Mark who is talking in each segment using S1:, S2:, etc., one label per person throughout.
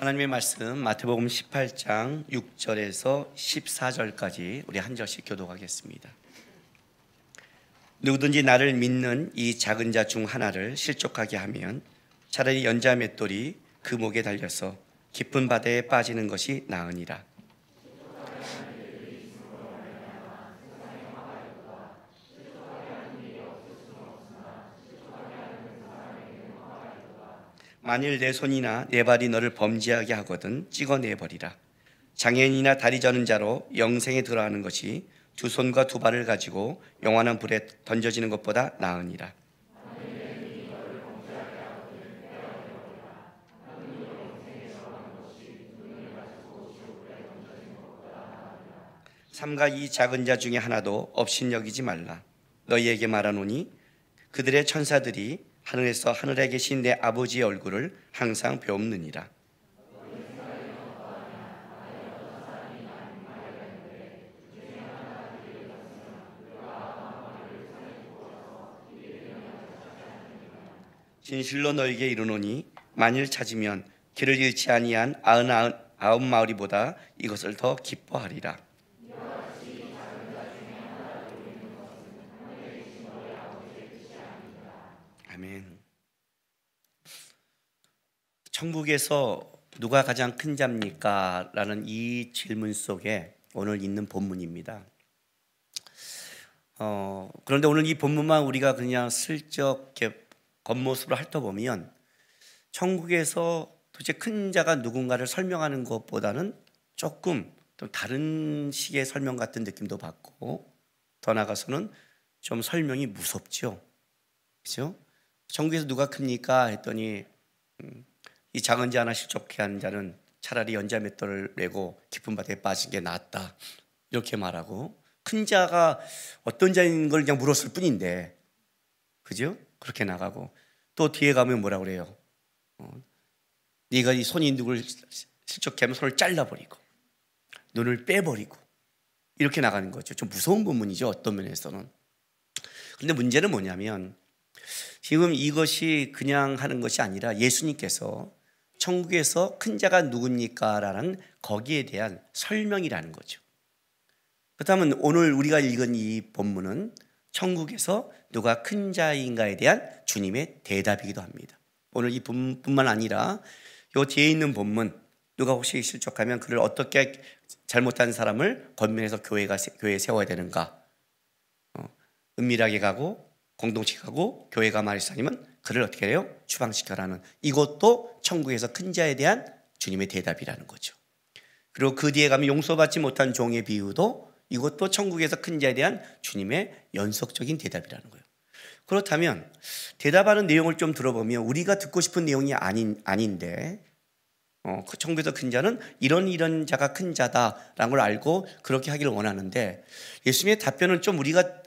S1: 하나님의 말씀 마태복음 18장 6절에서 14절까지 우리 한 절씩 교독하겠습니다. 누구든지 나를 믿는 이 작은 자 중 하나를 실족하게 하면 차라리 연자 맷돌이 그 목에 달려서 깊은 바다에 빠지는 것이 나으니라. 만일 내 손이나 내 발이 너를 범죄하게 하거든 찍어내 버리라. 장애인이나 다리 저는 자로 영생에 들어가는 것이 두 손과 두 발을 가지고 영원한 불에 던져지는 것보다 나으니라. 삼가 이 작은 자 중에 하나도 업신여기지 말라. 너희에게 말하노니 그들의 천사들이 하늘에서 하늘에 계신 내 아버지의 얼굴을 항상 배옵느니라. 진실로 너에게 이르노니 만일 찾으면 길을 잃지 아니한 아흔 아홉 마을이보다 이것을 더 기뻐하리라. 아멘. 천국에서 누가 가장 큰 자입니까? 라는 이 질문 속에 오늘 있는 본문입니다. 어, 그런데 오늘 이 본문만 우리가 그냥 슬쩍 겉모습으로 핥아보면 천국에서 도대체 큰 자가 누군가를 설명하는 것보다는 조금 좀 다른 식의 설명 같은 느낌도 받고 더 나가서는 좀 설명이 무섭죠. 그죠? 천국에서 누가 큽니까? 했더니 음, 이 작은 자 하나 실족해 하는 자는 차라리 연자 맷돌을 내고 깊은 바다에 빠진 게 낫다. 이렇게 말하고 큰 자가 어떤 자인 걸 그냥 물었을 뿐인데 그죠? 그렇게 나가고 또 뒤에 가면 뭐라 그래요? 어, 네가 이 손이 누굴 실족해 하면 손을 잘라버리고 눈을 빼버리고 이렇게 나가는 거죠. 좀 무서운 부분이죠. 어떤 면에서는. 그런데 문제는 뭐냐면 지금 이것이 그냥 하는 것이 아니라 예수님께서 천국에서 큰 자가 누굽니까? 라는 거기에 대한 설명이라는 거죠. 그렇다면 오늘 우리가 읽은 이 본문은 천국에서 누가 큰 자인가에 대한 주님의 대답이기도 합니다. 오늘 이 본문뿐만 아니라 요 뒤에 있는 본문 누가 혹시 실족하면 그를 어떻게 잘못한 사람을 권면해서 교회가 교회에 세워야 되는가? 어, 은밀하게 가고 공동체 가고 교회가 말이사님은 그를 어떻게 해요? 추방시켜라는 이것도 천국에서 큰 자에 대한 주님의 대답이라는 거죠. 그리고 그 뒤에 가면 용서받지 못한 종의 비유도 이것도 천국에서 큰 자에 대한 주님의 연속적인 대답이라는 거예요. 그렇다면 대답하는 내용을 좀 들어보면 우리가 듣고 싶은 내용이 아닌 아닌데 어, 그 천국에서 큰 자는 이런 이런 자가 큰 자다라는 걸 알고 그렇게 하기를 원하는데 예수님의 답변은 좀 우리가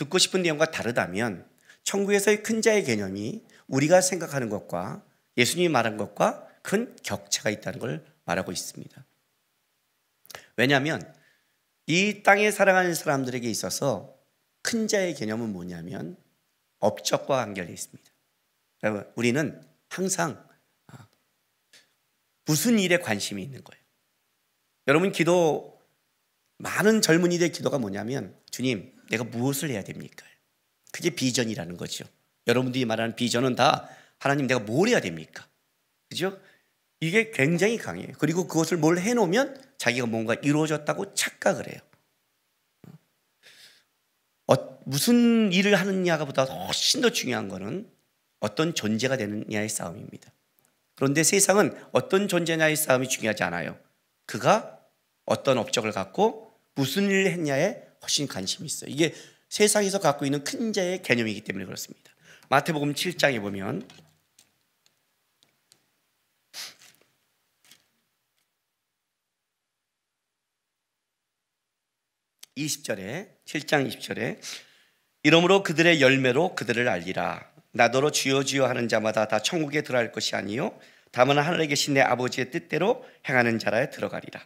S1: 듣고 싶은 내용과 다르다면 천국에서의 큰 자의 개념이 우리가 생각하는 것과 예수님이 말한 것과 큰 격차가 있다는 걸 말하고 있습니다. 왜냐하면 이 땅에 살아가는 사람들에게 있어서 큰 자의 개념은 뭐냐면 업적과 관계되어 있습니다. 여러분, 우리는 항상 아, 무슨 일에 관심이 있는 거예요. 여러분 기도 많은 젊은이들의 기도가 뭐냐면 주님 내가 무엇을 해야 됩니까? 그게 비전이라는 거죠. 여러분들이 말하는 비전은 다 하나님 내가 뭘 해야 됩니까? 그죠? 이게 굉장히 강해요. 그리고 그것을 뭘 해놓으면 자기가 뭔가 이루어졌다고 착각을 해요. 어, 무슨 일을 하느냐가 보다 훨씬 더 중요한 것은 어떤 존재가 되느냐의 싸움입니다. 그런데 세상은 어떤 존재냐의 싸움이 중요하지 않아요. 그가 어떤 업적을 갖고 무슨 일을 했냐에 훨씬 관심이 있어요. 이게 세상에서 갖고 있는 큰 자의 개념이기 때문에 그렇습니다. 마태복음 7장에 보면 20절에 7장 20절에 이러므로 그들의 열매로 그들을 알리라 나더러 주여 주여 하는 자마다 다 천국에 들어갈 것이 아니요 다만 하늘에 계신 내 아버지의 뜻대로 행하는 자라야 들어가리라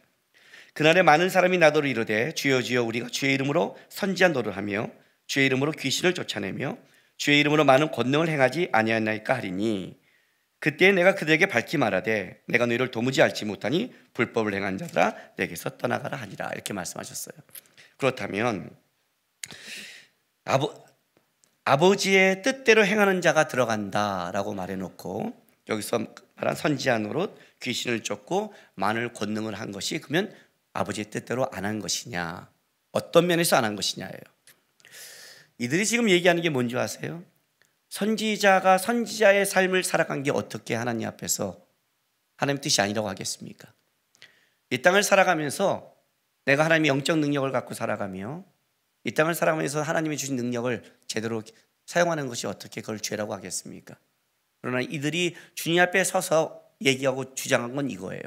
S1: 그날에 많은 사람이 나더러 이르되 주여 주여 우리가 주의 이름으로 선지자 노릇을 하며 주의 이름으로 귀신을 쫓아내며 주의 이름으로 많은 권능을 행하지 아니하나이까 하리니 그때 내가 그들에게 밝히 말하되 내가 너희를 도무지 알지 못하니 불법을 행한 자들아 내게서 떠나가라 하니라 이렇게 말씀하셨어요. 그렇다면 아버 아버지의 뜻대로 행하는 자가 들어간다라고 말해놓고 여기서 말한 노릇 귀신을 쫓고 만을 권능을 한 것이 그러면 아버지의 뜻대로 안 한 것이냐 어떤 면에서 안 한 것이냐예요. 이들이 지금 얘기하는 게 뭔지 아세요? 선지자가 선지자의 삶을 살아간 게 어떻게 하나님 앞에서 하나님 뜻이 아니라고 하겠습니까? 이 땅을 살아가면서 내가 하나님의 영적 능력을 갖고 살아가며 이 땅을 살아가면서 하나님이 주신 능력을 제대로 사용하는 것이 어떻게 그걸 죄라고 하겠습니까? 그러나 이들이 주님 앞에 서서 얘기하고 주장한 건 이거예요.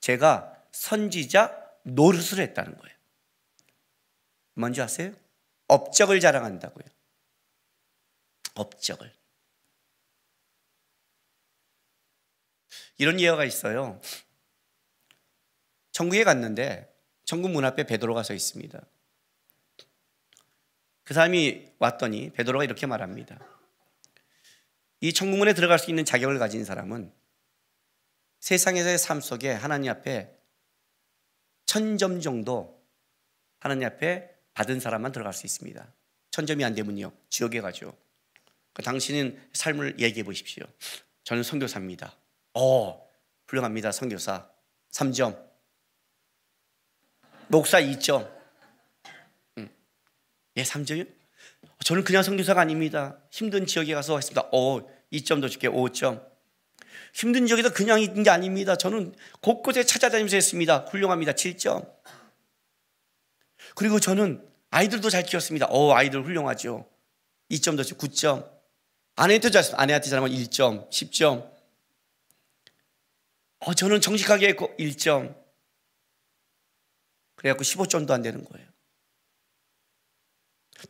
S1: 제가 선지자 노릇을 했다는 거예요. 뭔지 아세요? 업적을 자랑한다고요. 업적을. 이런 예화가 있어요. 천국에 갔는데 천국 문 앞에 베드로가 서 있습니다. 그 사람이 왔더니 베드로가 이렇게 말합니다. 이 천국문에 들어갈 수 있는 자격을 가진 사람은 세상에서의 삶 속에 하나님 앞에 천 점 정도 하나님 앞에 받은 사람만 들어갈 수 있습니다. 천 점이 안 되면요 지옥에 가죠. 그 당신은 삶을 얘기해 보십시오. 저는 선교사입니다. 어, 훌륭합니다. 선교사. 3점. 목사 2점. 음. 예, 3점이요? 저는 그냥 선교사가 아닙니다. 힘든 지역에 가서 했습니다. 어, 2점도 줄게 5점. 힘든 지역에서 그냥 있는 게 아닙니다. 저는 곳곳에 찾아다니면서 했습니다. 훌륭합니다. 7점. 그리고 저는 아이들도 잘 키웠습니다. 어, 아이들 훌륭하죠. 2점 더주 9점. 아내한테 잘, 아내한테 잘하면 1점, 10점. 어, 저는 정직하게 했고 1점. 그래갖고 15점도 안 되는 거예요.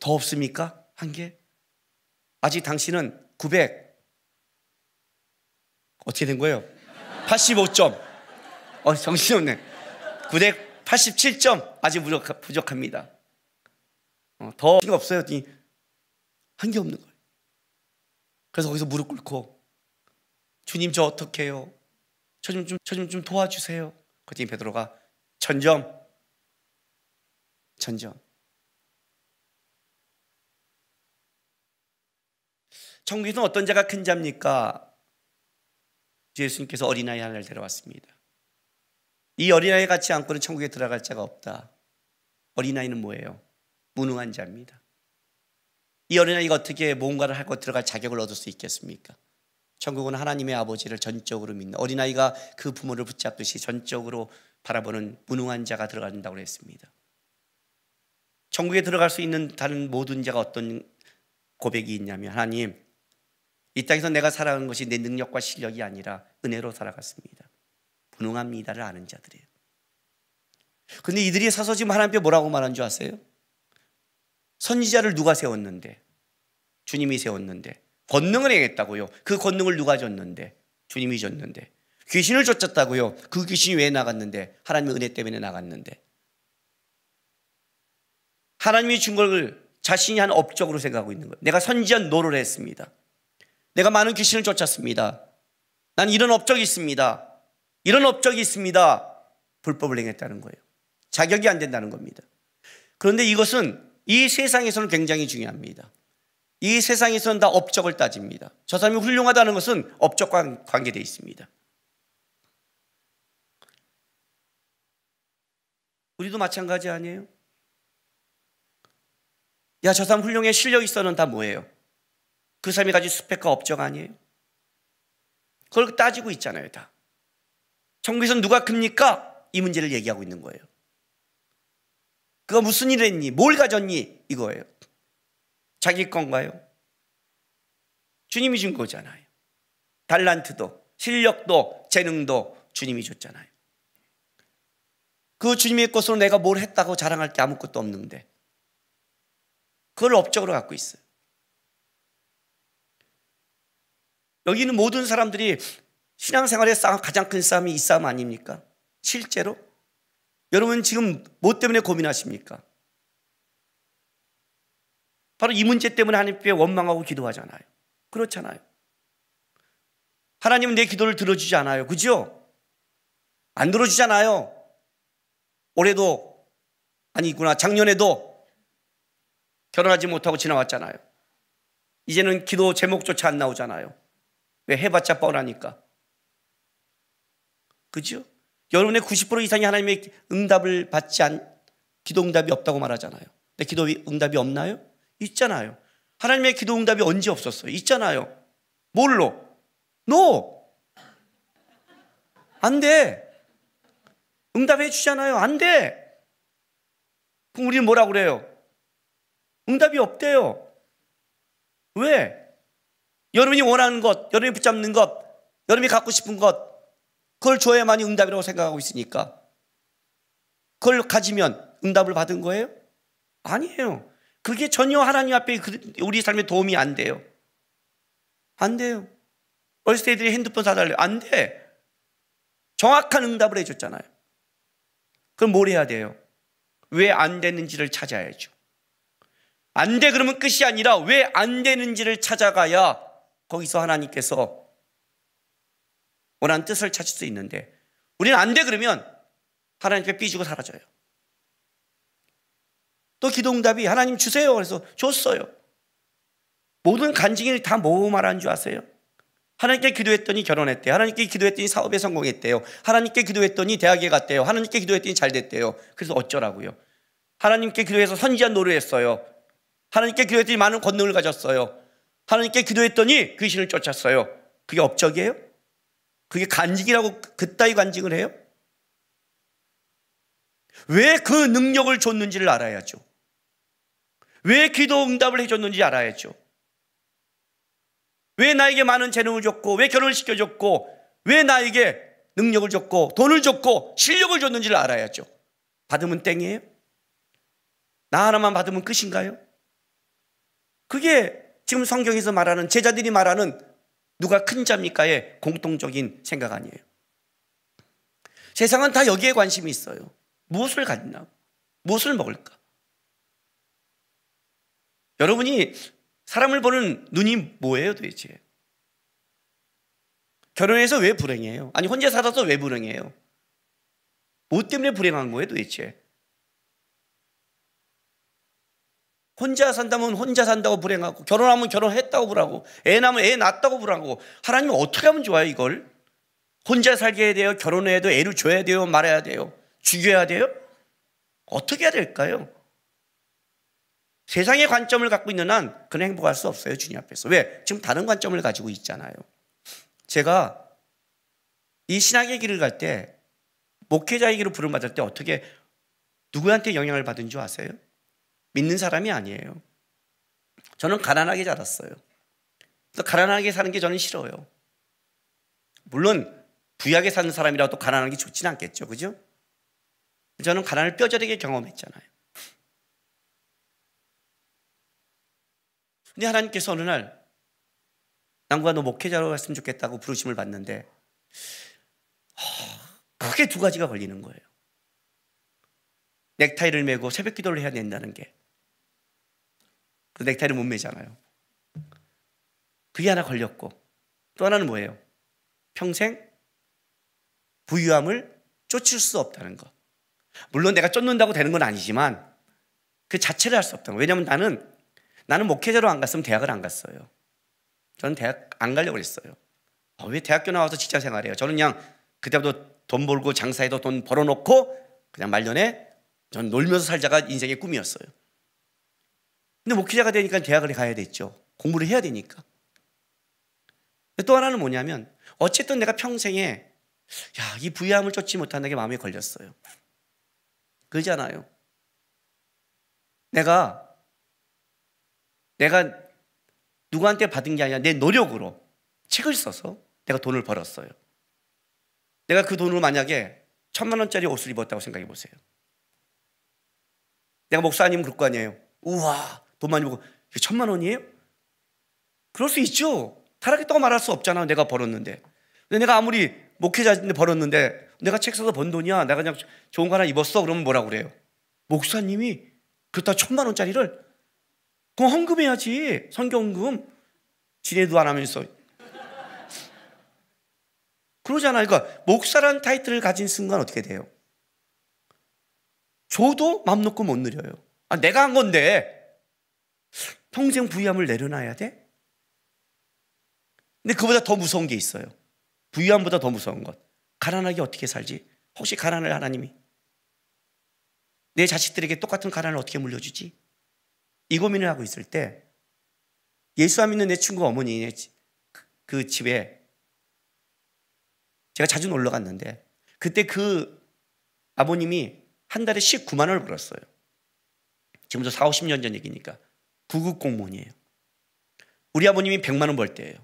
S1: 더 없습니까? 한 개? 아직 당신은 900. 어떻게 된 거예요? 85점. 어, 정신없네. 987점. 아직 부족, 부족합니다. 어, 더 없어요. 한 게 없는 거예요. 그래서 거기서 무릎 꿇고 주님 저 어떻게 해요? 저 좀 좀 저 좀 좀 도와주세요. 그랬더니 베드로가 천점 천점 천국에서 어떤 자가 큰 자입니까? 예수님께서 어린아이 하나를 데려왔습니다. 이 어린아이 같이 안고는 천국에 들어갈 자가 없다. 어린아이는 뭐예요? 무능한 자입니다. 이 어린아이가 어떻게 뭔가를 하고 들어갈 자격을 얻을 수 있겠습니까? 천국은 하나님의 아버지를 전적으로 믿는 어린아이가 그 부모를 붙잡듯이 전적으로 바라보는 무능한 자가 들어간다고 했습니다. 천국에 들어갈 수 있는 다른 모든 자가 어떤 고백이 있냐면 하나님 이 땅에서 내가 살아가는 것이 내 능력과 실력이 아니라 은혜로 살아갔습니다. 무능합니다를 아는 자들이에요. 근데 이들이 서서 지금 하나님 앞에 뭐라고 말한 줄 아세요? 선지자를 누가 세웠는데? 주님이 세웠는데. 권능을 행했다고요. 그 권능을 누가 줬는데? 주님이 줬는데. 귀신을 쫓았다고요. 그 귀신이 왜 나갔는데? 하나님의 은혜 때문에 나갔는데. 하나님이 준 걸 자신이 한 업적으로 생각하고 있는 거예요. 내가 선지자 노릇을 했습니다. 내가 많은 귀신을 쫓았습니다. 난 이런 업적이 있습니다. 이런 업적이 있습니다. 불법을 행했다는 거예요. 자격이 안 된다는 겁니다. 그런데 이것은 이 세상에서는 굉장히 중요합니다. 이 세상에서는 다 업적을 따집니다. 저 사람이 훌륭하다는 것은 업적과 관계되어 있습니다. 우리도 마찬가지 아니에요? 야, 저 사람 훌륭해 실력 있어는 다 뭐예요? 그 사람이 가진 스펙과 업적 아니에요? 그걸 따지고 있잖아요, 다. 천국에서 누가 큽니까? 이 문제를 얘기하고 있는 거예요. 그가 무슨 일을 했니? 뭘 가졌니? 이거예요. 자기 건가요? 주님이 준 거잖아요. 달란트도, 실력도, 재능도 주님이 줬잖아요. 그 주님의 것으로 내가 뭘 했다고 자랑할 게 아무것도 없는데, 그걸 업적으로 갖고 있어요. 여기는 모든 사람들이 신앙생활의 가장 큰 싸움이 이 싸움 아닙니까? 실제로 여러분 지금 뭐 때문에 고민하십니까? 바로 이 문제 때문에 하나님께 원망하고 기도하잖아요. 그렇잖아요. 하나님은 내 기도를 들어주지 않아요. 그죠? 안 들어주잖아요. 올해도 아니구나 작년에도 결혼하지 못하고 지나왔잖아요. 이제는 기도 제목조차 안 나오잖아요. 왜 해봤자 뻔하니까. 그죠? 여러분의 90% 이상이 하나님의 응답을 받지 않, 기도 응답이 없다고 말하잖아요. 내 기도 응답이 없나요? 있잖아요. 하나님의 기도 응답이 언제 없었어요? 있잖아요. 뭘로? 노! 안 돼. 응답해 주잖아요. 안 돼. 그럼 우리는 뭐라 그래요? 응답이 없대요. 왜? 여러분이 원하는 것, 여러분이 붙잡는 것, 여러분이 갖고 싶은 것, 그걸 줘야만이 응답이라고 생각하고 있으니까. 그걸 가지면 응답을 받은 거예요? 아니에요. 그게 전혀 하나님 앞에 그, 우리 삶에 도움이 안 돼요. 안 돼요. 어렸을 때 애들이 핸드폰 사달래요. 안 돼. 정확한 응답을 해줬잖아요. 그럼 뭘 해야 돼요? 왜 안 되는지를 찾아야죠. 안 돼 그러면 끝이 아니라 왜 안 되는지를 찾아가야 거기서 하나님께서 원하는 뜻을 찾을 수 있는데 우리는 안 돼 그러면 하나님께 삐지고 사라져요. 또 기도응답이 하나님 주세요. 그래서 줬어요. 모든 간증이 다뭐 말하는 줄 아세요? 하나님께 기도했더니 결혼했대요. 하나님께 기도했더니 사업에 성공했대요. 하나님께 기도했더니 대학에 갔대요. 하나님께 기도했더니 잘 됐대요. 그래서 어쩌라고요? 하나님께 기도해서 선지한 노래했어요. 하나님께 기도했더니 많은 권능을 가졌어요. 하나님께 기도했더니 귀신을 쫓았어요. 그게 업적이에요? 그게 간직이라고 그따위 간직을 해요? 왜 그 능력을 줬는지를 알아야죠. 왜 기도 응답을 해줬는지 알아야죠. 왜 나에게 많은 재능을 줬고, 왜 결혼을 시켜줬고, 왜 나에게 능력을 줬고, 돈을 줬고, 실력을 줬는지를 알아야죠. 받으면 땡이에요? 나 하나만 받으면 끝인가요? 그게 지금 성경에서 말하는 제자들이 말하는 누가 큰 자입니까의 공통적인 생각 아니에요. 세상은 다 여기에 관심이 있어요. 무엇을 갖나? 무엇을 먹을까? 여러분이 사람을 보는 눈이 뭐예요 도대체? 결혼해서 왜 불행해요? 아니 혼자 살아서 왜 불행해요? 뭐 때문에 불행한 거예요 도대체? 혼자 산다면 혼자 산다고 불행하고 결혼하면 결혼했다고 불하고 애 낳으면 애 낳았다고 불하고 하나님 어떻게 하면 좋아요 이걸? 혼자 살게 해야 돼요? 결혼해야 돼요? 애를 줘야 돼요? 말아야 돼요? 죽여야 돼요? 어떻게 해야 될까요? 세상의 관점을 갖고 있는 한 그는 행복할 수 없어요 주님 앞에서 왜? 지금 다른 관점을 가지고 있잖아요 제가 이 신학의 길을 갈 때 목회자의 길을 부름받을 때 어떻게 누구한테 영향을 받은 줄 아세요? 믿는 사람이 아니에요. 저는 가난하게 자랐어요. 가난하게 사는 게 저는 싫어요. 물론 부유하게 사는 사람이라도 가난한 게 좋지는 않겠죠. 그죠? 저는 가난을 뼈저리게 경험했잖아요. 근데 하나님께서 어느 날 남과 너 목회자로 갔으면 좋겠다고 부르심을 받는데 크게 두 가지가 걸리는 거예요. 넥타이를 메고 새벽 기도를 해야 된다는 게 그 넥타이를 못 매잖아요. 그게 하나 걸렸고 또 하나는 뭐예요? 평생 부유함을 쫓을 수 없다는 것. 물론 내가 쫓는다고 되는 건 아니지만 그 자체를 할 수 없다는 거. 왜냐하면 나는 나는 목회자로 안 갔으면 대학을 안 갔어요. 저는 대학 안 가려고 했어요. 어, 왜 대학교 나와서 직장 생활해요? 저는 그냥 그때부터 돈 벌고 장사해도 돈 벌어놓고 그냥 말년에 전 놀면서 살자가 인생의 꿈이었어요. 근데 목회자가 되니까 대학을 가야 됐죠. 공부를 해야 되니까. 또 하나는 뭐냐면 어쨌든 내가 평생에 야, 이 부유함을 쫓지 못한다는 게 마음에 걸렸어요. 그러잖아요. 내가 내가 누구한테 받은 게 아니라 내 노력으로 책을 써서 내가 돈을 벌었어요. 내가 그 돈으로 만약에 천만 원짜리 옷을 입었다고 생각해 보세요. 내가 목사님 그럴 거 아니에요. 우와, 돈 많이 벌고 이게 천만 원이에요? 그럴 수 있죠. 타락했다고 말할 수 없잖아. 내가 벌었는데. 근데 내가 아무리 목회자인데 벌었는데 내가 책 써서 번 돈이야. 내가 그냥 좋은 거 하나 입었어. 그러면 뭐라 그래요? 목사님이 그렇다 천만 원짜리를 그럼 헌금해야지. 성경금. 지내도 안 하면서. 그러잖아요. 그러니까 목사라는 타이틀을 가진 순간 어떻게 돼요? 줘도 맘 놓고 못 누려요. 아, 내가 한 건데 평생 부유함을 내려놔야 돼? 근데 그보다 더 무서운 게 있어요. 부유함보다 더 무서운 것. 가난하게 어떻게 살지? 혹시 가난을 하나님이 내 자식들에게 똑같은 가난을 어떻게 물려주지? 이 고민을 하고 있을 때 예수 안 믿는 내 친구 어머니 그 집에 제가 자주 놀러 갔는데 그때 그 아버님이 한 달에 19만 원을 벌었어요. 지금부터 4, 50년 전 얘기니까. 구급 공무원이에요. 우리 아버님이 100만 원 벌 때예요.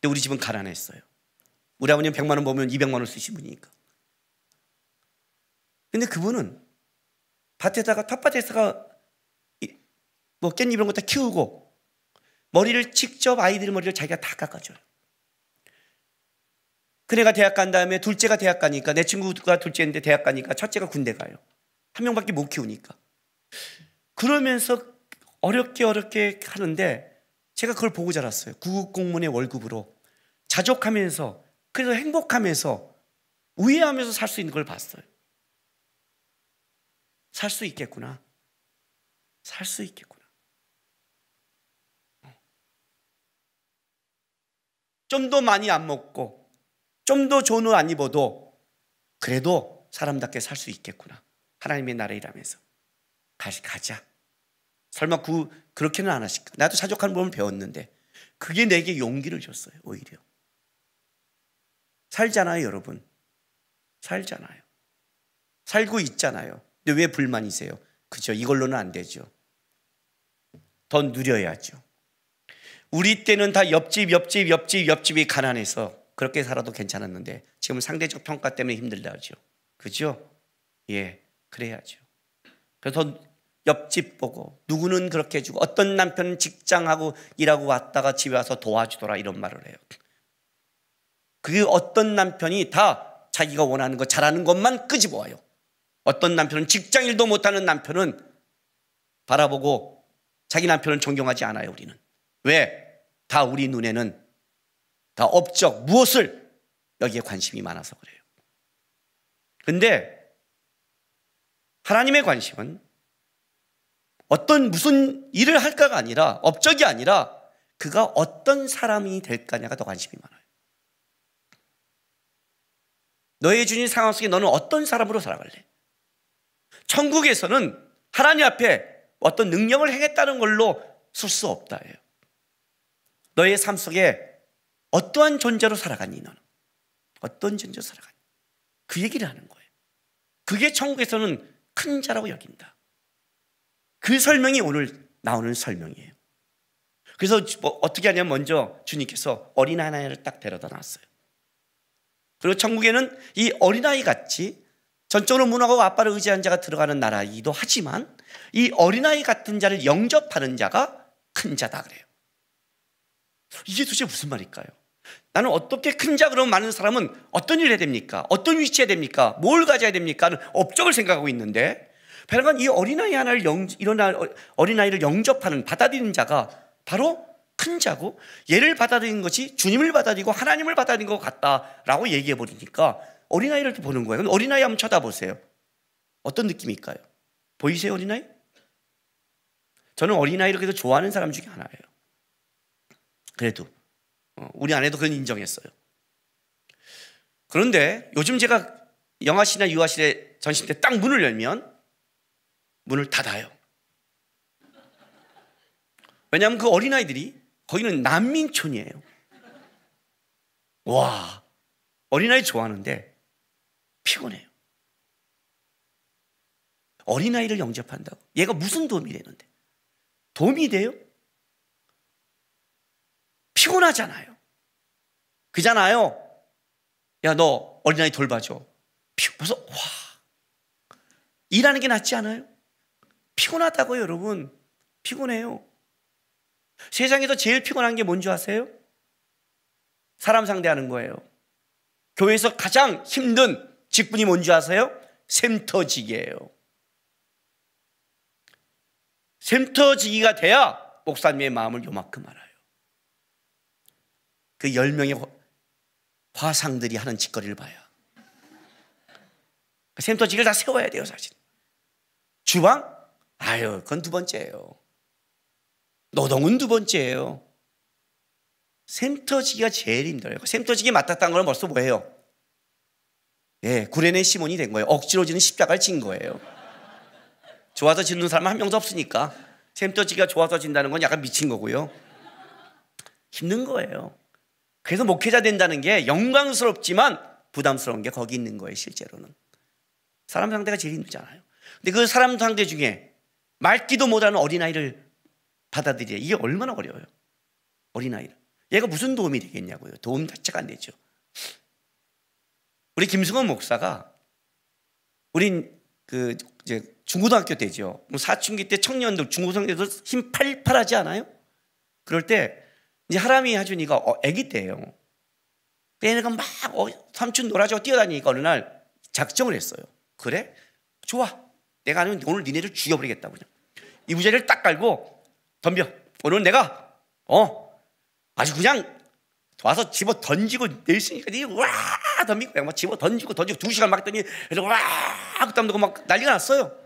S1: 근데 우리 집은 가난했어요. 우리 아버님 100만 원 벌면 200만 원 쓰신 분이니까. 근데 그분은 밭에다가 텃밭에다가 뭐 깻잎 이런 거 다 키우고 머리를 직접 아이들 머리를 자기가 다 깎아줘요. 큰애가 대학 간 다음에 둘째가 대학 가니까 내 친구가 둘째인데 대학 가니까 첫째가 군대 가요. 한 명밖에 못 키우니까. 그러면서 어렵게 어렵게 하는데 제가 그걸 보고 자랐어요. 구급 공무원의 월급으로 자족하면서 그래서 행복하면서 우애하면서 살 수 있는 걸 봤어요. 살 수 있겠구나. 살 수 있겠구나. 좀 더 많이 안 먹고 좀 더 좋은 옷 안 입어도 그래도 사람답게 살 수 있겠구나. 하나님의 나라 일하면서. 가자. 설마 그, 그렇게는 안 하실까? 나도 사족하는 법을 배웠는데 그게 내게 용기를 줬어요. 오히려. 살잖아요, 여러분. 살잖아요. 살고 있잖아요. 근데 왜 불만이세요? 그죠? 이걸로는 안 되죠. 더 누려야죠. 우리 때는 다 옆집, 옆집, 옆집, 옆집이 가난해서 그렇게 살아도 괜찮았는데 지금 상대적 평가 때문에 힘들다 하죠. 그죠? 예, 그래야죠. 그래서 옆집 보고 누구는 그렇게 해주고 어떤 남편은 직장하고 일하고 왔다가 집에 와서 도와주더라 이런 말을 해요. 그 어떤 남편이 다 자기가 원하는 거 잘하는 것만 끄집어와요. 어떤 남편은 직장 일도 못하는 남편은 바라보고 자기 남편은 존경하지 않아요 우리는. 왜? 다 우리 눈에는 다 업적 무엇을 여기에 관심이 많아서 그래요. 근데 하나님의 관심은 어떤 무슨 일을 할까가 아니라 업적이 아니라 그가 어떤 사람이 될까냐가 더 관심이 많아요. 너의 주님 상황 속에 너는 어떤 사람으로 살아갈래? 천국에서는 하나님 앞에 어떤 능력을 행했다는 걸로 쓸 수 없다예요. 너의 삶 속에 어떠한 존재로 살아가니 너는? 어떤 존재로 살아가니? 그 얘기를 하는 거예요. 그게 천국에서는 큰 자라고 여긴다. 그 설명이 오늘 나오는 설명이에요. 그래서 뭐 어떻게 하냐면 먼저 주님께서 어린아이를 딱 데려다 놨어요. 그리고 천국에는 이 어린아이 같이 전적으로 문화고 아빠를 의지한 자가 들어가는 나라이기도 하지만 이 어린아이 같은 자를 영접하는 자가 큰 자다 그래요. 이게 도대체 무슨 말일까요? 나는 어떻게 큰 자 그러면 많은 사람은 어떤 일을 해야 됩니까? 어떤 위치에 됩니까? 뭘 가져야 됩니까? 하는 업적을 생각하고 있는데 베라간 이 어린아이 하나를 영, 이런 어린아이를 영접하는 받아들이는 자가 바로 큰 자고 얘를 받아들이는 것이 주님을 받아들이고 하나님을 받아들이는 것 같다라고 얘기해 버리니까 어린아이를 보는 거예요. 어린아이 한번 쳐다보세요. 어떤 느낌일까요? 보이세요 어린아이? 저는 어린아이를 그래도 좋아하는 사람 중에 하나예요. 그래도 어, 우리 아내도 그건 인정했어요. 그런데 요즘 제가 영화실이나 유아실에 전심 때딱 문을 열면 문을 닫아요. 왜냐하면 그 어린아이들이 거기는 난민촌이에요. 와, 어린아이 좋아하는데 피곤해요. 어린아이를 영접한다고. 얘가 무슨 도움이 되는데? 도움이 돼요? 피곤하잖아요. 그잖아요. 야, 너 어린아이 돌봐줘. 그래서 와, 일하는 게 낫지 않아요? 피곤하다고요, 여러분. 피곤해요. 세상에서 제일 피곤한 게 뭔지 아세요? 사람 상대하는 거예요. 교회에서 가장 힘든 직분이 뭔지 아세요? 샘터지기예요. 샘터지기가 돼야 목사님의 마음을 요만큼 알아요. 그 10명의 화상들이 하는 짓거리를 봐요. 샘터지기를 다 세워야 돼요, 사실. 주방? 아유, 그건 두 번째예요. 노동은 두 번째예요. 샘터지기가 제일 힘들어요. 샘터지기 맡았다는 건 벌써 뭐예요? 예, 구레네 시몬이 된 거예요. 억지로 지는 십자가를 진 거예요. 좋아서 짓는 사람은 한 명도 없으니까 샘터지기가 좋아서 진다는 건 약간 미친 거고요. 힘든 거예요. 그래서 목회자 된다는 게 영광스럽지만 부담스러운 게 거기 있는 거예요, 실제로는. 사람 상대가 제일 힘들잖아요. 근데 그 사람 상대 중에 맑기도 못하는 어린아이를 받아들이야. 이게 얼마나 어려워요. 어린아이를. 얘가 무슨 도움이 되겠냐고요. 도움 자체가 안 되죠. 우리 김승원 목사가 우린 그 이제 중고등학교 때죠. 뭐 사춘기 때 청년들 중고등학교 때힘 팔팔하지 않아요? 그럴 때 이제 하람이 하준이가 어, 아기 때예요. 얘네가 막 어, 삼촌 놀아줘 뛰어다니니까 어느 날 작정을 했어요. 그래? 좋아. 내가 아니면 오늘 니네를 죽여버리겠다 그냥. 이부자리를 딱 깔고 덤벼. 오늘 내가 어 아주 그냥 와서 집어 던지고 내있으니까 니와 덤비고 그냥 막 집어 던지고 던지고 두 시간 막 했더니 와 그땀 나고 막 난리가 났어요.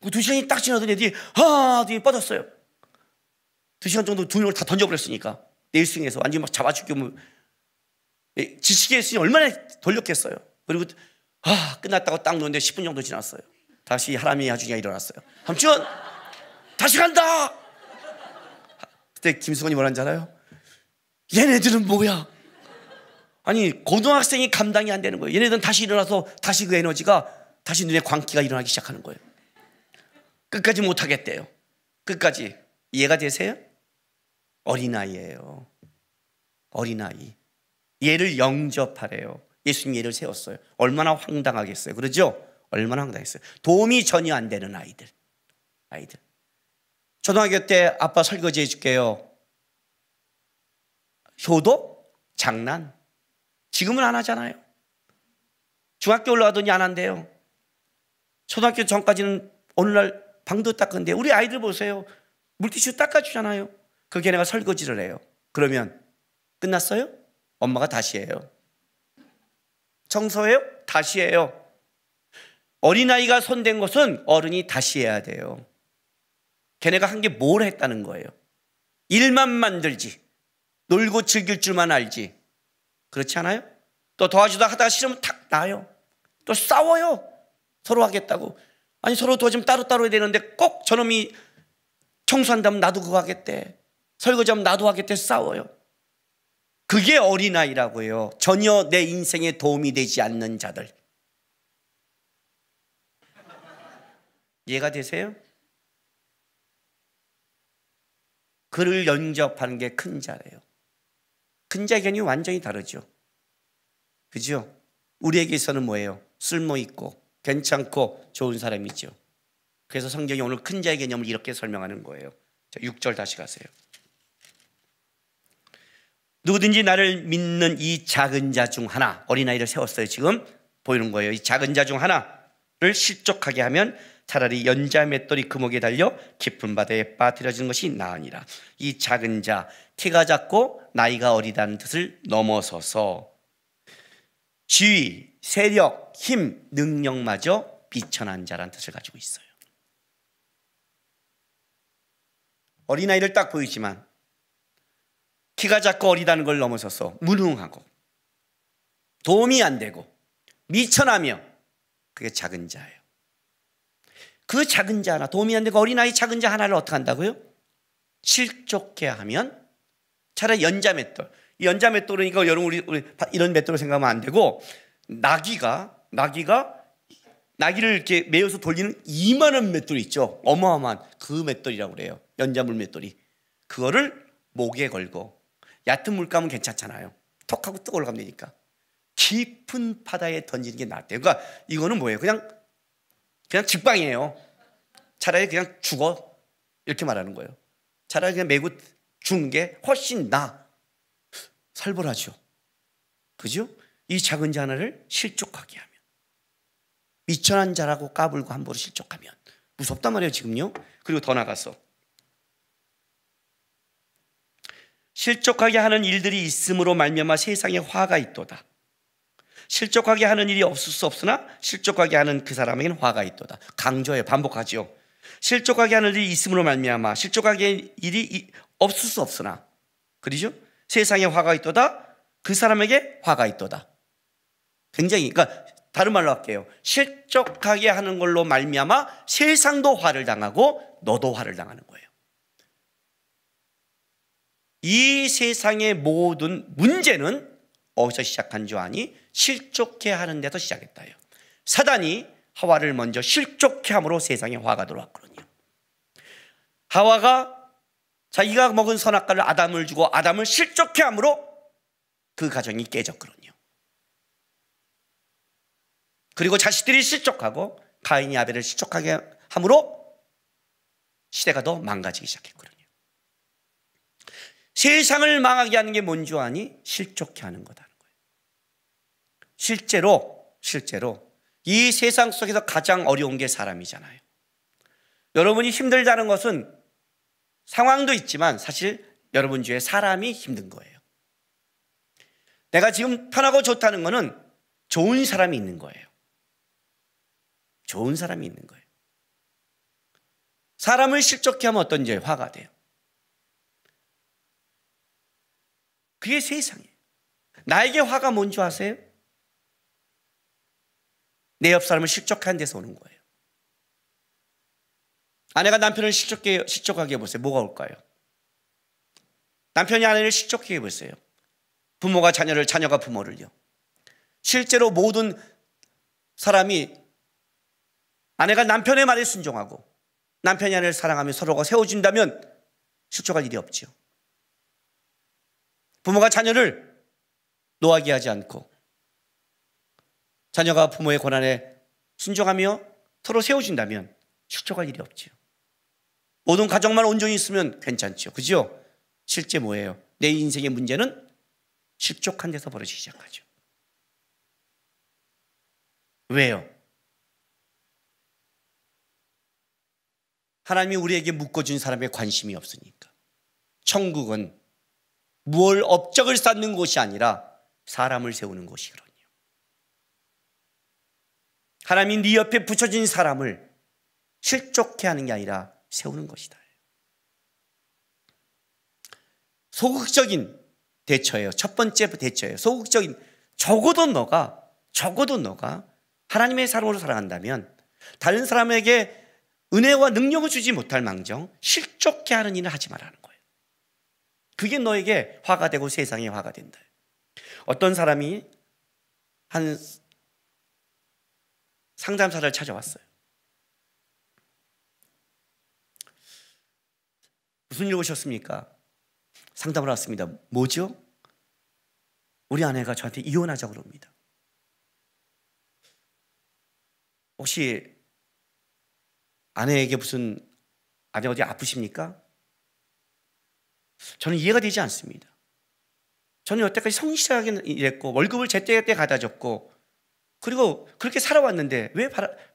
S1: 그 두 시간이 딱 지나더니 애들이 아, 뒤에 뻗었어요. 두 시간 정도 두 명을 다 던져버렸으니까 내일승에서 완전히 막 잡아 죽이면 뭐, 예, 지치게 했으니 얼마나 돌렸겠어요. 그리고 아 끝났다고 딱 놓는데 10분 정도 지났어요. 다시 하람이 아주가 일어났어요. 삼촌 다시 간다. 그때 김수건이 뭐라는지 알아요? 얘네들은 뭐야? 아니 고등학생이 감당이 안 되는 거예요. 얘네들은 다시 일어나서 다시 그 에너지가 다시 눈에 광기가 일어나기 시작하는 거예요. 끝까지 못 하겠대요. 끝까지 이해가 되세요? 어린아이예요. 어린아이. 얘를 영접하래요. 예수님 얘를 세웠어요. 얼마나 황당하겠어요. 그러죠? 얼마나 황당했어요. 도움이 전혀 안 되는 아이들. 아이들. 초등학교 때 아빠 설거지 해줄게요. 효도? 장난. 지금은 안 하잖아요. 중학교 올라가더니 안 한대요. 초등학교 전까지는 오늘날 방도 닦은데 우리 아이들 보세요. 물티슈 닦아주잖아요. 그 걔네가 설거지를 해요. 그러면 끝났어요? 엄마가 다시 해요. 청소해요? 다시 해요. 어린아이가 손댄 것은 어른이 다시 해야 돼요. 걔네가 한 게 뭘 했다는 거예요. 일만 만들지. 놀고 즐길 줄만 알지. 그렇지 않아요? 또 도와주다 하다가 싫으면 탁 나요. 또 싸워요. 서로 하겠다고. 아니 서로 도와주면 따로따로 해야 되는데 꼭 저놈이 청소한다면 나도 그거 하겠대. 설거지하면 나도 하겠대 싸워요. 그게 어린아이라고요. 전혀 내 인생에 도움이 되지 않는 자들. 이해가 되세요? 그를 영접하는 게 큰 자래요. 큰 자의 견이 완전히 다르죠. 그죠? 우리에게서는 뭐예요? 쓸모 있고 괜찮고 좋은 사람이죠. 그래서 성경이 오늘 큰 자의 개념을 이렇게 설명하는 거예요. 자, 6절 다시 가세요. 누구든지 나를 믿는 이 작은 자 중 하나, 어린아이를 세웠어요. 지금 보이는 거예요. 이 작은 자 중 하나를 실족하게 하면 차라리 연자 맷돌이 금옥에 달려 깊은 바다에 빠뜨려지는 것이 나으니라. 이 작은 자, 키가 작고 나이가 어리다는 뜻을 넘어서서 지위, 세력, 힘, 능력마저 비천한 자라는 뜻을 가지고 있어요. 어린아이를 딱 보이지만 키가 작고 어리다는 걸 넘어서서 무능하고 도움이 안 되고 미천하며 그게 작은 자예요. 그 작은 자 하나, 도움이 안 되고 어린아이 작은 자 하나를 어떻게 한다고요? 실족해 하면 차라리 연자 맷돌. 연자 이거 여러분 우리, 우리 이런 맷돌을 생각하면 안 되고 나귀가 나귀가 나귀를 이렇게 매어서 돌리는 이만한 맷돌이 있죠. 어마어마한 그 맷돌이라고 그래요. 연자물 맷돌이. 그거를 목에 걸고 얕은 물감은 괜찮잖아요. 톡 하고 뜨 올라가면 되니까. 깊은 바다에 던지는 게 낫대요. 그러니까 이거는 뭐예요? 그냥 그냥 직방이에요. 차라리 그냥 죽어 이렇게 말하는 거예요. 차라리 그냥 매고 죽는 게 훨씬 나 살벌하죠. 그죠? 이 작은 자 하나를 실족하게 하면 미천한 자라고 까불고 함부로 실족하면 무섭단 말이에요 지금요. 그리고 더 나가서 실족하게 하는 일들이 있음으로 말미암아 세상에 화가 있도다. 실족하게 하는 일이 없을 수 없으나 실족하게 하는 그 사람에게는 화가 있도다. 강조해 반복하죠. 실족하게 하는 일이 있음으로 말미암아 실족하게 일이 없을 수 없으나 그러죠? 세상에 화가 있도다. 그 사람에게 화가 있도다. 굉장히 그러니까 다른 말로 할게요. 실족하게 하는 걸로 말미암아 세상도 화를 당하고 너도 화를 당하는 거예요. 이 세상의 모든 문제는 어디서 시작한 줄 아니? 실족해 하는 데서 시작했다요. 사단이 하와를 먼저 실족해 함으로 세상에 화가 들어왔거든요. 하와가 자기가 먹은 선악과를 아담을 주고 아담을 실족해 함으로 그 가정이 깨졌거든요. 그리고 자식들이 실족하고 가인이 아벨을 실족하게 함으로 시대가 더 망가지기 시작했거든요. 세상을 망하게 하는 게 뭔지 아니? 실족해 하는 거예요. 실제로, 실제로 이 세상 속에서 가장 어려운 게 사람이잖아요. 여러분이 힘들다는 것은 상황도 있지만 사실 여러분 주에 사람이 힘든 거예요. 내가 지금 편하고 좋다는 것은 좋은 사람이 있는 거예요. 좋은 사람이 있는 거예요. 사람을 실족해 하면 어떤지 화가 돼요. 그게 세상이에요. 나에게 화가 뭔지 아세요? 내 옆 사람을 실족한 데서 오는 거예요. 아내가 남편을 실족하게, 실족하게 해보세요. 뭐가 올까요? 남편이 아내를 실족하게 해보세요. 부모가 자녀를, 자녀가 부모를요. 실제로 모든 사람이 아내가 남편의 말에 순종하고 남편이 아내를 사랑하며 서로가 세워준다면 실족할 일이 없죠. 부모가 자녀를 노하게 하지 않고 자녀가 부모의 권한에 순종하며 서로 세워준다면 실족할 일이 없지요. 모든 가정만 온전히 있으면 괜찮죠. 그죠? 실제 뭐예요? 내 인생의 문제는 실족한 데서 벌어지기 시작하죠. 왜요? 하나님이 우리에게 묶어준 사람에 관심이 없으니까. 천국은 무얼 업적을 쌓는 곳이 아니라 사람을 세우는 곳이거든요. 하나님이 네 옆에 붙여진 사람을 실족해 하는 게 아니라 세우는 것이다. 소극적인 대처예요. 첫 번째 대처예요. 소극적인 적어도 너가 적어도 너가 하나님의 사람으로 살아간다면 다른 사람에게 은혜와 능력을 주지 못할 망정 실족해 하는 일을 하지 말라는 거예요. 그게 너에게 화가 되고 세상에 화가 된다. 어떤 사람이 한 상담사를 찾아왔어요. 무슨 일 오셨습니까? 상담을 왔습니다. 뭐죠? 우리 아내가 저한테 이혼하자고 그럽니다. 혹시 아내에게 무슨 아내 어디 아프십니까? 저는 이해가 되지 않습니다. 저는 여태까지 성실하게 일했고 월급을 제때제때 갖다 줬고 그리고 그렇게 살아왔는데 왜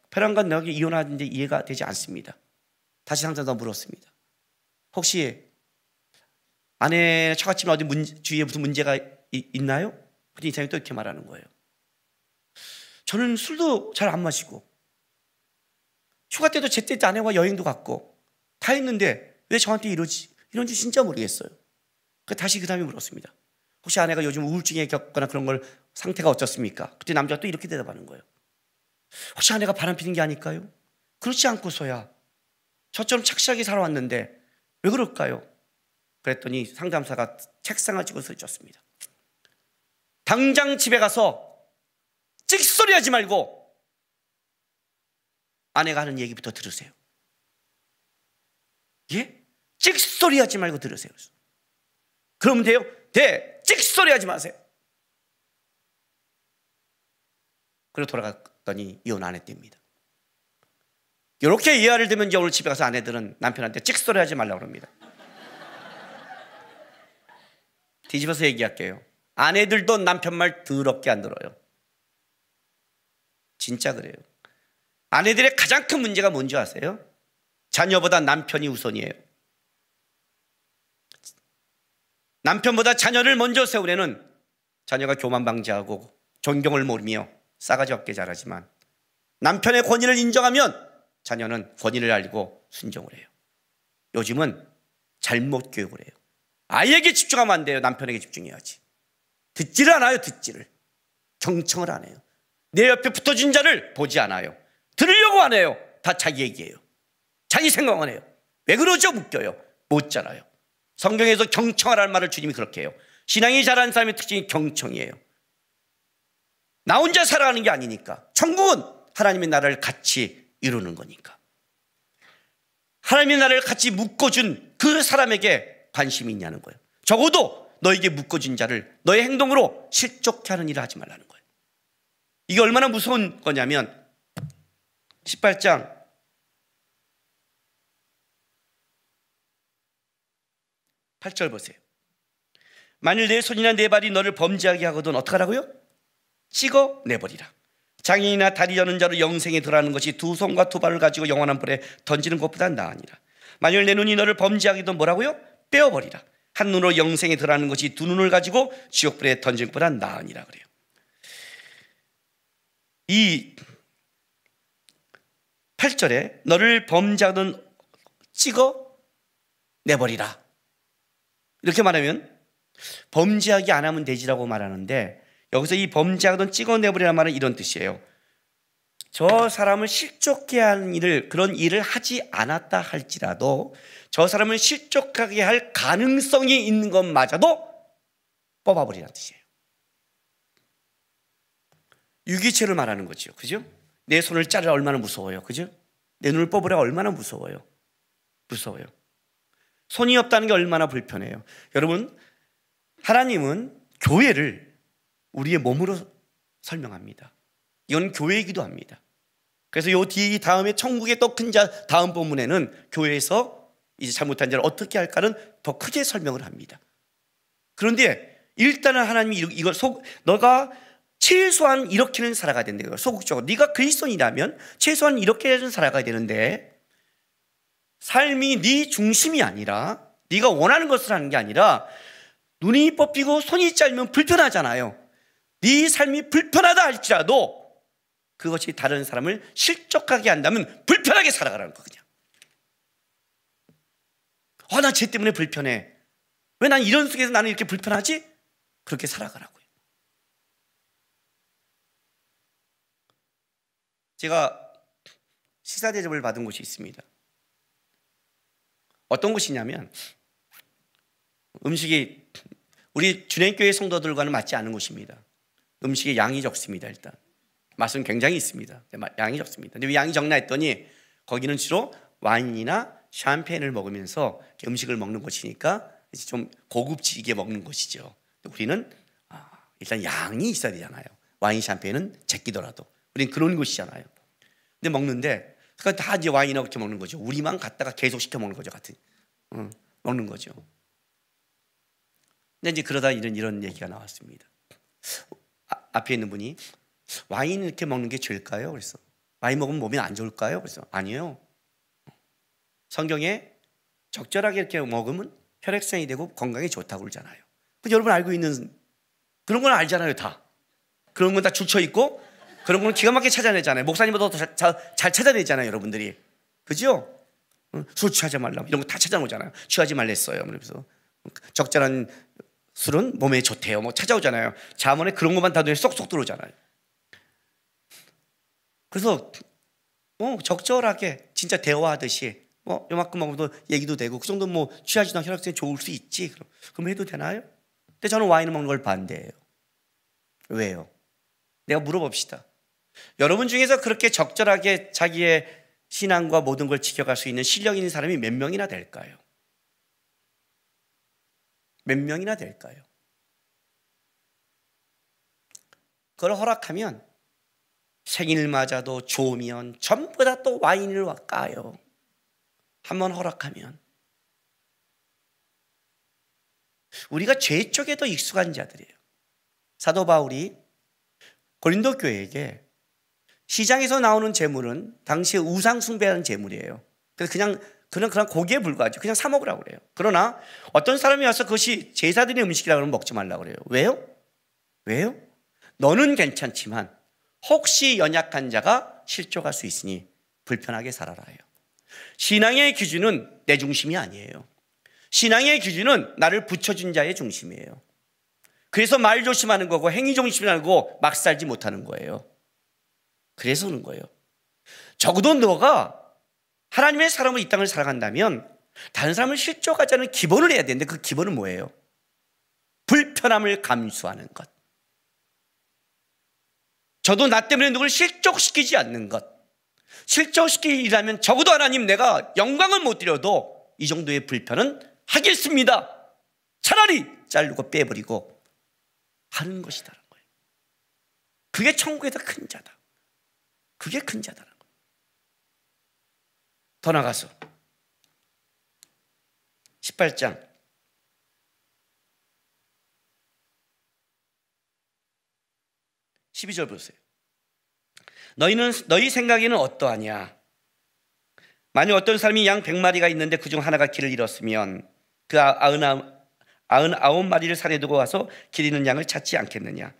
S1: 베란간 나에게 이혼하는데 이해가 되지 않습니다. 다시 상담사 물었습니다. 혹시 아내 처갓집에 어디 문, 주위에 무슨 문제가 이, 있나요? 그랬더니 이 사람이 또 이렇게 말하는 거예요. 저는 술도 잘 안 마시고 휴가 때도 제때 아내와 여행도 갔고 다 했는데 왜 저한테 이러지? 이런지 진짜 모르겠어요. 그 다시 그 다음에 물었습니다. 혹시 아내가 요즘 우울증에 겪거나 그런 걸 상태가 어떻습니까? 그때 남자가 또 이렇게 대답하는 거예요. 혹시 아내가 바람 피는 게 아닐까요? 그렇지 않고서야 저처럼 착실하게 살아왔는데 왜 그럴까요? 그랬더니 상담사가 책상을 쥐고 서있었습니다 당장 집에 가서 찍소리 하지 말고 아내가 하는 얘기부터 들으세요. 예? 찍소리 하지 말고 들으세요. 그러면 돼요? 돼. 찍소리 하지 마세요. 그리고 돌아갔더니 이혼 안 했답니다. 이렇게 이해를 되면 이제 오늘 집에 가서 아내들은 남편한테 찍소리 하지 말라고 합니다. 뒤집어서 얘기할게요. 아내들도 남편 말 더럽게 안 들어요. 진짜 그래요. 아내들의 가장 큰 문제가 뭔지 아세요? 자녀보다 남편이 우선이에요. 남편보다 자녀를 먼저 세우려는 자녀가 교만 방지하고 존경을 모르며 싸가지 없게 자라지만 남편의 권위를 인정하면 자녀는 권위를 알고 순종을 해요. 요즘은 잘못 교육을 해요. 아이에게 집중하면 안 돼요. 남편에게 집중해야지. 듣지를 않아요. 듣지를. 경청을 안 해요. 내 옆에 붙어준 자를 보지 않아요. 들으려고 안 해요. 다 자기 얘기예요. 자기 생각만 해요. 왜 그러죠? 묶여요. 못 자라요. 성경에서 경청하라는 말을 주님이 그렇게 해요. 신앙이 자라는 사람의 특징이 경청이에요. 나 혼자 살아가는 게 아니니까. 천국은 하나님의 나라를 같이 이루는 거니까. 하나님의 나라를 같이 묶어준 그 사람에게 관심이 있냐는 거예요. 적어도 너에게 묶어준 자를 너의 행동으로 실족케 하는 일을 하지 말라는 거예요. 이게 얼마나 무서운 거냐면 18장 8절 보세요. 만일 내 손이나 내 발이 너를 범죄하게 하거든 어떡하라고요? 찍어 내버리라. 장인이나 다리 여는 자로 영생에 들어가는 것이 두 손과 두 발을 가지고 영원한 불에 던지는 것보다 나으니라. 만일 내 눈이 너를 범죄하기도 뭐라고요? 빼어버리라. 한 눈으로 영생에 들어가는 것이 두 눈을 가지고 지옥불에 던지는 것보다 나으니라 그래요. 이 8절에 너를 범죄하던 찍어 내버리라. 이렇게 말하면 범죄하기 안 하면 되지라고 말하는데 여기서 이 범죄하던 찍어내버리라는 말은 이런 뜻이에요. 저 사람을 실족해 하는 일을 그런 일을 하지 않았다 할지라도 저 사람을 실족하게 할 가능성이 있는 것마저도 뽑아버리라는 뜻이에요. 유기체를 말하는 거죠. 그죠? 내 손을 자르라 얼마나 무서워요. 그죠? 내 눈을 뽑으라 얼마나 무서워요. 무서워요. 손이 없다는 게 얼마나 불편해요. 여러분, 하나님은 교회를 우리의 몸으로 설명합니다. 이건 교회이기도 합니다. 그래서 요 뒤 다음에 천국의 또큰자 다음 본문에는 교회에서 이제 잘못한 자를 어떻게 할까는 더 크게 설명을 합니다. 그런데 일단은 하나님이 이걸 속 너가 최소한 이렇게는 살아가야 된다. 소극적으로 네가 그리스도인이라면 최소한 이렇게는 살아가야 되는데 삶이 네 중심이 아니라 네가 원하는 것을 하는 게 아니라 눈이 뽑히고 손이 짧으면 불편하잖아요. 네 삶이 불편하다 할지라도 그것이 다른 사람을 실족하게 한다면 불편하게 살아가라는 거 그냥. 아, 나쟤 때문에 불편해. 왜 난 이런 속에서 나는 이렇게 불편하지? 그렇게 살아가라고요. 제가 시사 대접을 받은 곳이 있습니다. 어떤 곳이냐면 음식이 우리 주행교회 성도들과는 맞지 않은 곳입니다. 음식의 양이 적습니다. 일단 맛은 굉장히 있습니다. 양이 적습니다. 근데 왜 양이 적나 했더니 거기는 주로 와인이나 샴페인을 먹으면서 음식을 먹는 곳이니까 좀 고급지게 먹는 곳이죠. 우리는 아, 일단 양이 있어야 되잖아요. 와인 샴페인은 제끼더라도 우리는 그런 곳이잖아요. 근데 먹는데 그러니까 다 이제 와인하고 이렇게 먹는 거죠. 우리만 갖다가 계속 시켜 먹는 거죠, 같은. 응, 먹는 거죠. 근데 이제 그러다 이런 이런 얘기가 나왔습니다. 아, 앞에 있는 분이 와인 이렇게 먹는 게 죄일까요? 그래서 와인 먹으면 몸에 안 좋을까요? 그래서 아니에요. 성경에 적절하게 이렇게 먹으면 혈액순환이 되고 건강에 좋다고 그러잖아요. 여러분 알고 있는 그런 건 알잖아요, 다. 그런 건 다 줄쳐 있고 그런 건 기가 막히게 찾아내잖아요. 목사님보다 더 잘, 잘 찾아내잖아요, 여러분들이. 그죠? 술 취하지 말라 이런 거 다 찾아오잖아요. 취하지 말랬어요. 그래서 적절한 술은 몸에 좋대요. 뭐 찾아오잖아요. 자문에 그런 것만 다 쏙쏙 들어오잖아요. 그래서 뭐 적절하게 진짜 대화하듯이 뭐 요만큼 먹어도 얘기도 되고 그 정도 뭐 취하지도 않고 혈액순환 좋을 수 있지. 그럼, 그럼 해도 되나요? 근데 저는 와인을 먹는 걸 반대해요. 왜요? 내가 물어봅시다. 여러분 중에서 그렇게 적절하게 자기의 신앙과 모든 걸 지켜갈 수 있는 실력 있는 사람이 몇 명이나 될까요? 몇 명이나 될까요? 그걸 허락하면 생일 맞아도 좋으면 전부 다 또 와인을 까요. 한번 허락하면. 우리가 죄 쪽에 더 익숙한 자들이에요. 사도 바울이 고린도 교회에게 시장에서 나오는 재물은 당시에 우상 숭배하는 재물이에요. 그래서 그냥 그냥 그냥 고기에 불과하죠. 그냥 사 먹으라고 그래요. 그러나 어떤 사람이 와서 그것이 제사들의 음식이라고 하면 먹지 말라고 그래요. 왜요? 왜요? 너는 괜찮지만 혹시 연약한 자가 실족할 수 있으니 불편하게 살아라요. 신앙의 기준은 내 중심이 아니에요. 신앙의 기준은 나를 붙여준 자의 중심이에요. 그래서 말 조심하는 거고 행위 조심하고 막 살지 못하는 거예요. 그래서 그런 거예요. 적어도 너가 하나님의 사람으로 이 땅을 살아간다면 다른 사람을 실족하지 않은 기본을 해야 되는데 그 기본은 뭐예요? 불편함을 감수하는 것. 저도 나 때문에 누굴 실족시키지 않는 것. 실족시키려면 적어도 하나님 내가 영광을 못 드려도 이 정도의 불편은 하겠습니다. 차라리 자르고 빼버리고 하는 거예요. 그게 천국에서 큰 자다. 그게 큰 거예요. 더 나가서 18장 12절 보세요. 너희는 너희 생각에는 어떠하냐? 만약 어떤 사람이 양 100마리가 있는데 그중 하나가 길을 잃었으면 그 아흔 아홉 마리를 산에 두고 와서 길 잃는 양을 찾지 않겠느냐?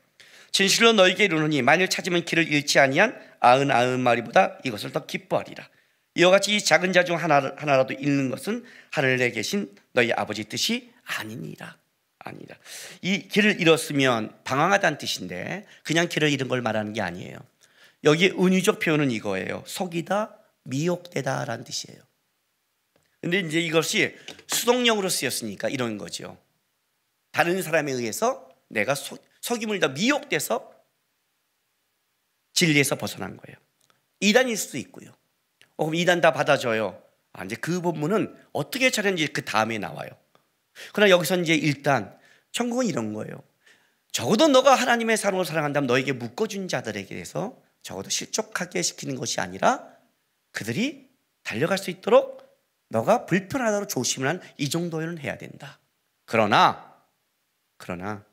S1: 진실로 너희에게 이르노니 만일 찾으면 길을 잃지 아니한 아흔 아흔 마리보다 이것을 더 기뻐하리라. 이와 같이 이 작은 자 중 하나, 하나라도 잃는 것은 하늘에 계신 너희 아버지 뜻이 아니니라. 아니라. 이 길을 잃었으면 방황하다는 뜻인데 그냥 길을 잃은 걸 말하는 게 아니에요. 여기 은유적 표현은 이거예요. 속이다, 미혹되다라는 뜻이에요. 근데 이제 이것이 수동령으로 쓰였으니까 이런 거죠. 다른 사람에 의해서 내가 속, 속임을 더 미혹돼서 진리에서 벗어난 거예요. 이단일 수도 있고요. 어, 그럼 이단 다 받아줘요. 아, 이제 그 본문은 어떻게 차렸는지 그 다음에 나와요. 그러나 여기서 이제 일단 천국은 이런 거예요. 적어도 너가 하나님의 사랑을 사랑한다면 너에게 묶어준 자들에게 대해서 적어도 실족하게 시키는 것이 아니라 그들이 달려갈 수 있도록 너가 불편하다고 조심을 한 이 정도는 해야 된다. 그러나 그러나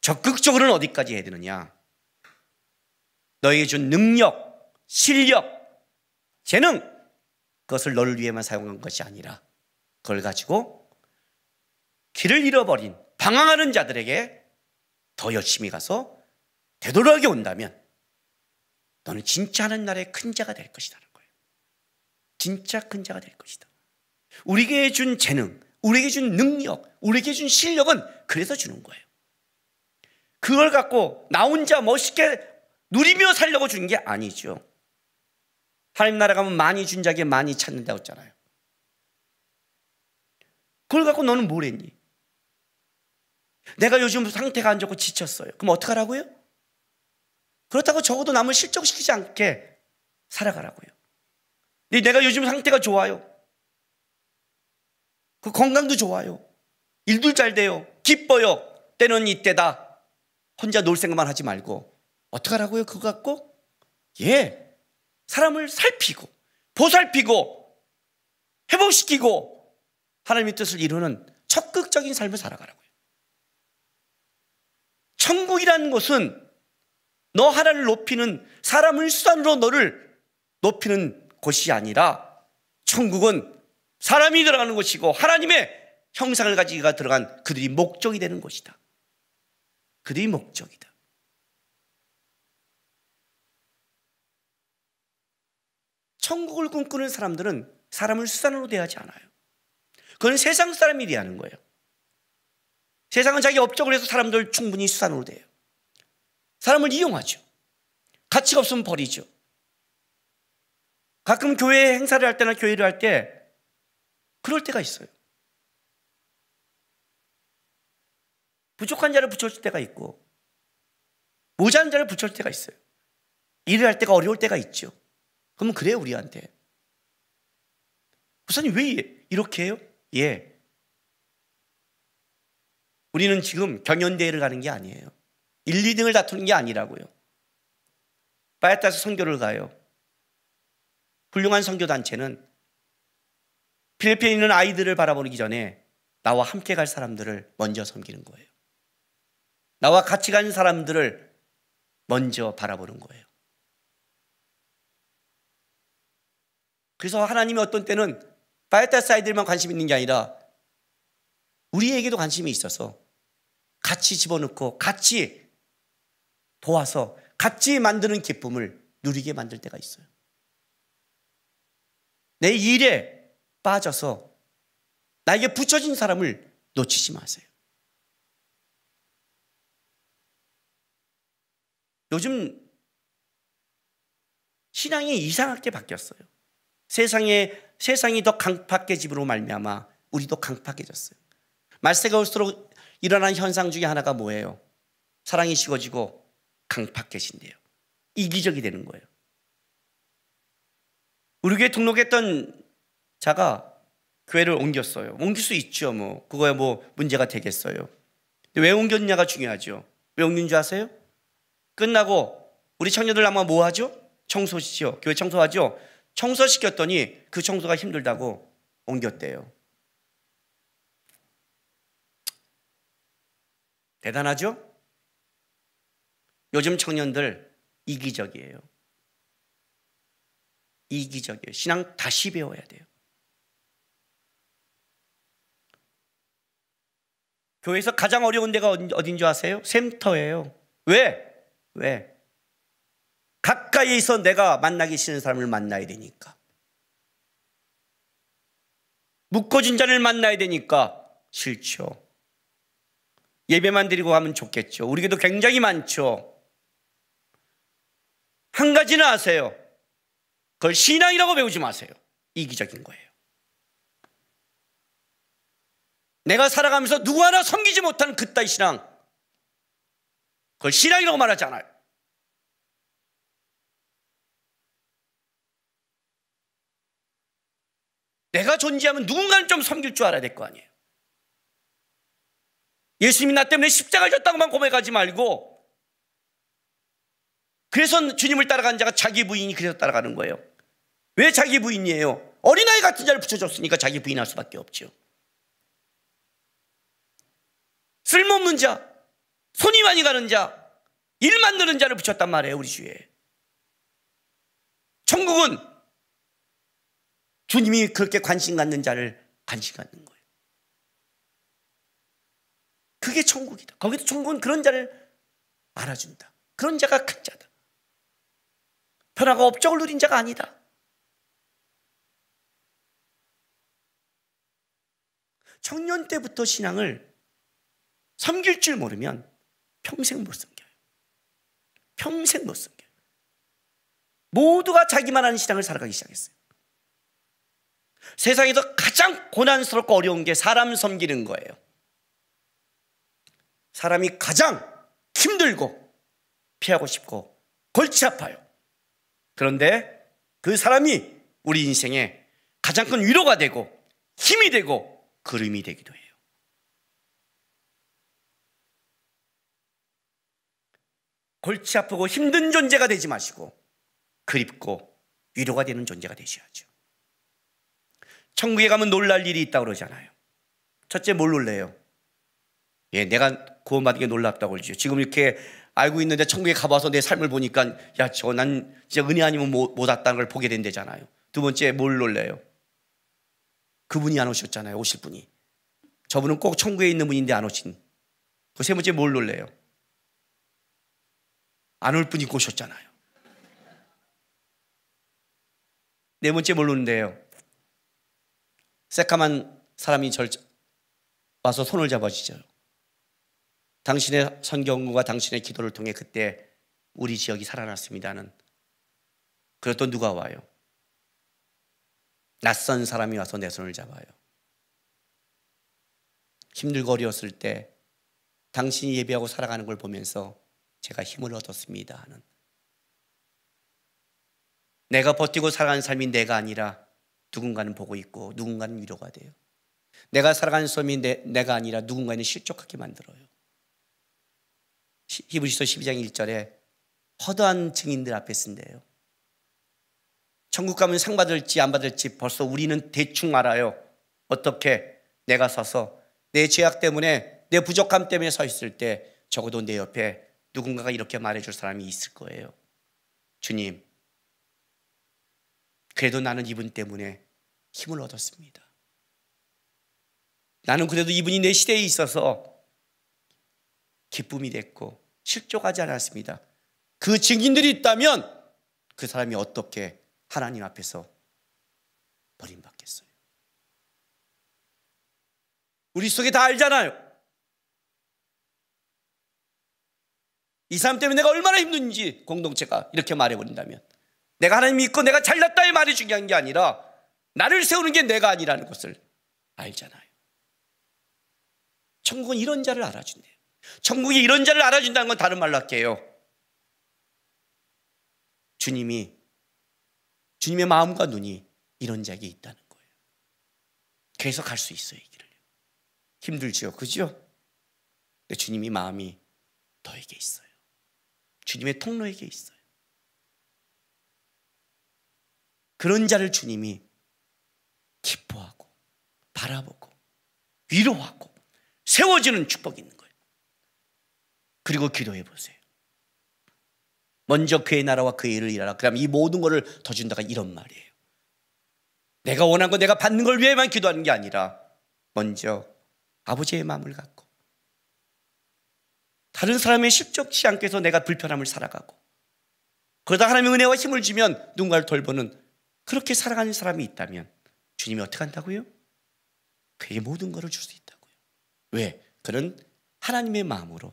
S1: 적극적으로는 어디까지 해야 되느냐? 너에게 준 능력, 실력, 재능 그것을 너를 위해만 사용한 것이 아니라 그걸 가지고 길을 잃어버린 방황하는 자들에게 더 열심히 가서 되돌아게 온다면 너는 진짜 하나님 의큰 자가 될 것이라는 거예요. 진짜 큰 자가 될 것이다. 우리에게 준 재능, 우리에게 준 능력, 우리에게 준 실력은 그래서 주는 거예요. 그걸 갖고 나 혼자 멋있게 누리며 살려고 주는 게 아니죠. 하나님 나라 가면 많이 준 자에게 많이 찾는다고 했잖아요. 그걸 갖고 너는 뭘 했니? 내가 요즘 상태가 안 좋고 지쳤어요. 그럼 어떡하라고요? 그렇다고 적어도 남을 실족시키지 않게 살아가라고요. 근데 내가 요즘 상태가 좋아요. 그 건강도 좋아요. 일도 잘 돼요. 기뻐요. 때는 이때다. 혼자 놀 생각만 하지 말고 어떡하라고요? 그거 갖고? 예. 사람을 살피고 보살피고 회복시키고 하나님의 뜻을 이루는 적극적인 삶을 살아가라고요. 천국이라는 것은 너 하나를 높이는 사람을 수단으로 너를 높이는 곳이 아니라 천국은 사람이 들어가는 곳이고 하나님의 형상을 가지고 들어간 그들이 목적이 되는 곳이다. 그들이 목적이다. 천국을 꿈꾸는 사람들은 사람을 수단으로 대하지 않아요. 그건 세상 사람이 대하는 거예요. 세상은 자기 업적을 해서 사람들 충분히 수단으로 돼요. 사람을 이용하죠. 가치가 없으면 버리죠. 가끔 교회 행사를 할 때나 교회를 할 때 그럴 때가 있어요. 부족한 자를 붙여줄 때가 있고 모자란 자를 붙여줄 때가 있어요. 일을 할 때가 어려울 때가 있죠. 그러면 그래요 우리한테. 부사님 왜 이렇게 해요? 예. 우리는 지금 경연대회를 가는 게 아니에요. 1, 2등을 다투는 게 아니라고요. 빠에따서 선교를 가요. 훌륭한 선교단체는 필리핀에 있는 아이들을 바라보기 전에 나와 함께 갈 사람들을 먼저 섬기는 거예요. 나와 같이 가는 사람들을 먼저 바라보는 거예요. 그래서 하나님이 어떤 때는 바에타스 아이들만 관심 있는 게 아니라 우리에게도 관심이 있어서 같이 집어넣고 같이 도와서 같이 만드는 기쁨을 누리게 만들 때가 있어요. 내 일에 빠져서 나에게 붙여진 사람을 놓치지 마세요. 요즘 신앙이 이상하게 바뀌었어요. 세상에 세상이 더 강팍해짐으로 말미암아 우리도 강팍해졌어요. 말세가 올수록 일어난 현상 중에 하나가 뭐예요? 사랑이 식어지고 강팍해진대요. 이기적이 되는 거예요. 우리 교회 등록했던 자가 교회를 옮겼어요. 옮길 수 있죠. 뭐 그거야 뭐 문제가 되겠어요. 왜 옮겼냐가 중요하죠. 왜 옮긴 줄 아세요? 끝나고 우리 청년들 아마 뭐 하죠? 청소시죠. 교회 청소하죠. 청소시켰더니 그 청소가 힘들다고 옮겼대요. 대단하죠? 요즘 청년들 이기적이에요. 이기적이에요. 신앙 다시 배워야 돼요. 교회에서 가장 어려운 데가 어딘 줄 아세요? 샘터예요. 왜? 왜? 가까이서 내가 만나기 싫은 사람을 만나야 되니까. 묶어진 자를 만나야 되니까 싫죠. 예배만 드리고 가면 좋겠죠. 우리에게도 굉장히 많죠. 한 가지는 아세요. 그걸 신앙이라고 배우지 마세요. 이기적인 거예요. 내가 살아가면서 누구 하나 섬기지 못하는 그따위 신앙. 그걸 신앙이라고 말하지 않아요. 내가 존재하면 누군가는 좀 섬길 줄 알아야 될 거 아니에요. 예수님이 나 때문에 십자가를 졌다고만 고백하지 말고 그래서 주님을 따라간 자가 자기 부인이 그래서 따라가는 거예요. 왜 자기 부인이에요? 어린아이 같은 자를 붙여줬으니까 자기 부인할 수밖에 없죠. 쓸모없는 자, 손이 많이 가는 자, 일 만드는 자를 붙였단 말이에요, 우리 주위에. 천국은 주님이 그렇게 관심 갖는 자를 관심 갖는 거예요. 그게 천국이다. 거기도 천국은 그런 자를 알아준다. 그런 자가 큰 자다. 변화가 업적을 누린 자가 아니다. 청년 때부터 신앙을 섬길 줄 모르면 평생 못 섬겨요. 평생 못 섬겨요. 모두가 자기만 하는 신앙을 살아가기 시작했어요. 세상에서 가장 고난스럽고 어려운 게 사람 섬기는 거예요. 사람이 가장 힘들고 피하고 싶고 골치 아파요. 그런데 그 사람이 우리 인생에 가장 큰 위로가 되고 힘이 되고 그림이 되기도 해요. 골치 아프고 힘든 존재가 되지 마시고 그립고 위로가 되는 존재가 되셔야죠. 천국에 가면 놀랄 일이 있다고 그러잖아요. 첫째 뭘 놀래요? 예, 내가 구원받은 게 놀랍다고 그러죠. 지금 이렇게 알고 있는데 천국에 가봐서 내 삶을 보니까 야, 저 난 진짜 은혜 아니면 못, 못 왔다는 걸 보게 된대잖아요. 두 번째 뭘 놀래요? 그분이 안 오셨잖아요. 오실 분이. 저분은 꼭 천국에 있는 분인데 안 오신. 그 세 번째 뭘 놀래요? 안 올 분이 오셨잖아요. 네 번째 뭘 노는데요? 새까만 사람이 절 와서 손을 잡아주죠. 당신의 선경과 당신의 기도를 통해 그때 우리 지역이 살아났습니다는 그래도 누가 와요? 낯선 사람이 와서 내 손을 잡아요. 힘들고 어려웠을 때 당신이 예배하고 살아가는 걸 보면서 제가 힘을 얻었습니다 하는 내가 버티고 살아가는 삶이 내가 아니라 누군가는 보고 있고 누군가는 위로가 돼요. 내가 살아가는 삶이 내, 내가 아니라 누군가는 실족하게 만들어요. 히브리서 12장 1절에 허다한 증인들 앞에 쓴대요. 천국 가면 상 받을지 안 받을지 벌써 우리는 대충 알아요. 어떻게 내가 서서 내 죄악 때문에 내 부족함 때문에 서 있을 때 적어도 내 옆에 누군가가 이렇게 말해줄 사람이 있을 거예요. 주님, 그래도 나는 이분 때문에 힘을 얻었습니다. 나는 그래도 이분이 내 시대에 있어서 기쁨이 됐고 실족하지 않았습니다. 그 증인들이 있다면 그 사람이 어떻게 하나님 앞에서 버림받겠어요? 우리 속에 다 알잖아요. 이 사람 때문에 내가 얼마나 힘든지 공동체가 이렇게 말해버린다면 내가 하나님 믿고 내가 잘났다 의 말이 중요한 게 아니라 나를 세우는 게 내가 아니라는 것을 알잖아요. 천국은 이런 자를 알아준대요. 천국이 이런 자를 알아준다는 건 다른 말로 할게요. 주님이 주님의 마음과 눈이 이런 자에게 있다는 거예요. 그래서 갈수 있어요, 이 길을. 힘들지요, 그죠? 주님이 마음이 너에게 있어요. 주님의 통로에게 있어요. 그런 자를 주님이 기뻐하고 바라보고 위로하고 세워지는 축복이 있는 거예요. 그리고 기도해 보세요. 먼저 그의 나라와 그의 일을 일하라. 그럼 이 모든 것을 더 준다가 이런 말이에요. 내가 원한 거 내가 받는 걸 위해만 기도하는 게 아니라 먼저 아버지의 마음을 갖고 다른 사람의 실족치 않게 해서 내가 불편함을 살아가고 그러다 하나님의 은혜와 힘을 주면 누군가를 돌보는 그렇게 살아가는 사람이 있다면 주님이 어떻게 한다고요? 그에게 모든 것을 줄 수 있다고요. 왜? 그는 하나님의 마음으로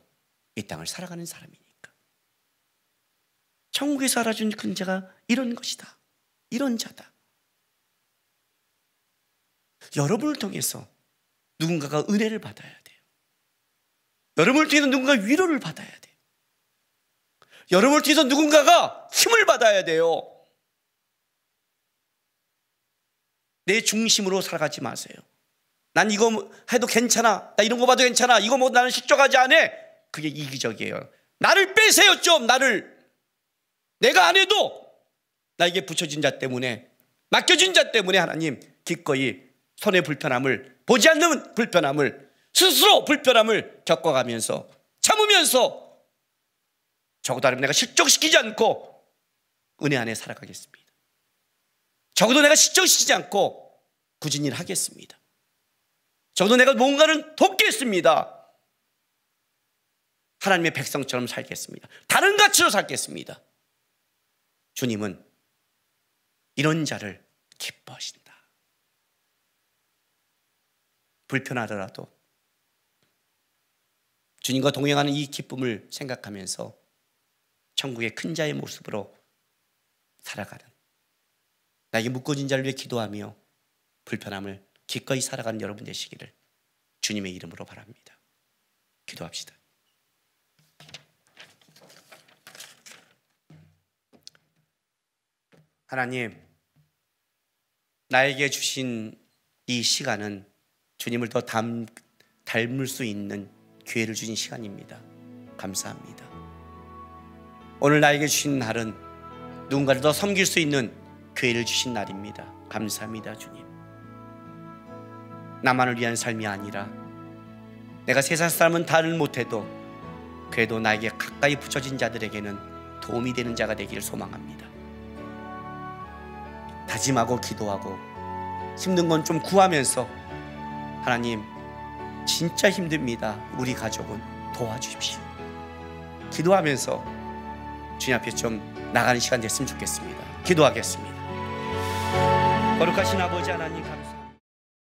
S1: 이 땅을 살아가는 사람이니. 천국에서 알아준 큰 자가 이런 것이다. 이런 자다. 여러분을 통해서 누군가가 은혜를 받아야 돼요. 여러분을 통해서 누군가 위로를 받아야 돼요. 여러분을 통해서 누군가가 힘을 받아야 돼요. 내 중심으로 살아가지 마세요. 난 이거 해도 괜찮아. 나 이런 거 봐도 괜찮아. 이거 뭐 나는 실족하지 않아. 그게 이기적이에요. 나를 빼세요, 좀. 나를. 내가 안 해도 나에게 붙여진 자 때문에 맡겨진 자 때문에 하나님 기꺼이 손의 불편함을 보지 않는 불편함을 스스로 불편함을 겪어가면서 참으면서 적어도 내가 실족시키지 않고 은혜 안에 살아가겠습니다. 적어도 내가 실족시키지 않고 굳은 일 하겠습니다. 적어도 내가 뭔가를 돕겠습니다. 하나님의 백성처럼 살겠습니다. 다른 가치로 살겠습니다. 주님은 이런 자를 기뻐하신다. 불편하더라도 주님과 동행하는 이 기쁨을 생각하면서 천국의 큰 자의 모습으로 살아가는 나에게 묶어진 자를 위해 기도하며 불편함을 기꺼이 살아가는 여러분 되시기를 주님의 이름으로 바랍니다. 기도합시다. 하나님, 나에게 주신 이 시간은 주님을 더 닮, 닮을 수 있는 기회를 주신 시간입니다. 감사합니다. 오늘 나에게 주신 날은 누군가를 더 섬길 수 있는 기회를 주신 날입니다. 감사합니다, 주님. 나만을 위한 삶이 아니라 내가 세상 사람은 다를 못해도 그래도 나에게 가까이 붙여진 자들에게는 도움이 되는 자가 되기를 소망합니다. 다짐하고 기도하고 힘든 건 좀 구하면서 하나님 진짜 힘듭니다. 우리 가족은 도와주십시오. 기도하면서 주님 앞에 좀 나가는 시간 됐으면 좋겠습니다. 기도하겠습니다. 거룩하신 아버지 하나님.